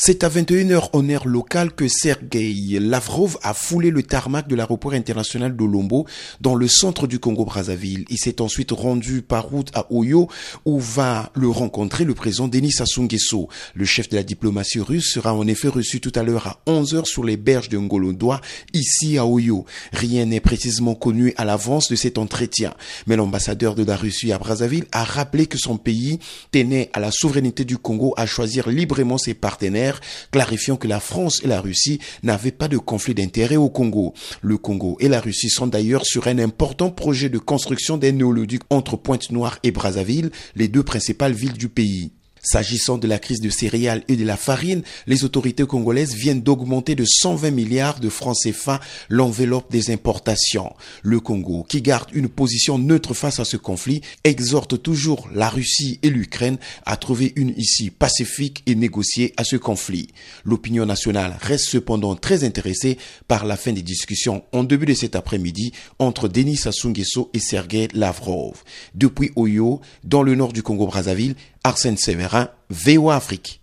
C'est à 21h en air local que Sergei Lavrov a foulé le tarmac de l'aéroport international de Lombo dans le centre du Congo-Brazzaville. Il s'est ensuite rendu par route à Oyo où va le rencontrer le président Denis Sassou Nguesso. Le chef de la diplomatie russe sera en effet reçu tout à l'heure à 11h sur les berges de Ngolodoa ici à Oyo. Rien n'est précisément connu à l'avance de cet entretien. Mais l'ambassadeur de la Russie à Brazzaville a rappelé que son pays tenait à la souveraineté du Congo à choisir librement ses partenaires clarifiant que la France et la Russie n'avaient pas de conflit d'intérêts au Congo. Le Congo et la Russie sont d'ailleurs sur un important projet de construction d'un néoloduc entre Pointe-Noire et Brazzaville, les deux principales villes du pays. S'agissant de la crise de céréales et de la farine, les autorités congolaises viennent d'augmenter de 120 milliards de francs CFA l'enveloppe des importations. Le Congo, qui garde une position neutre face à ce conflit, exhorte toujours la Russie et l'Ukraine à trouver une issue pacifique et négocier à ce conflit. L'opinion nationale reste cependant très intéressée par la fin des discussions en début de cet après-midi entre Denis Sassou et Sergei Lavrov. Depuis Oyo, dans le nord du Congo-Brazzaville, Arsène Séverin, VOA Afrique.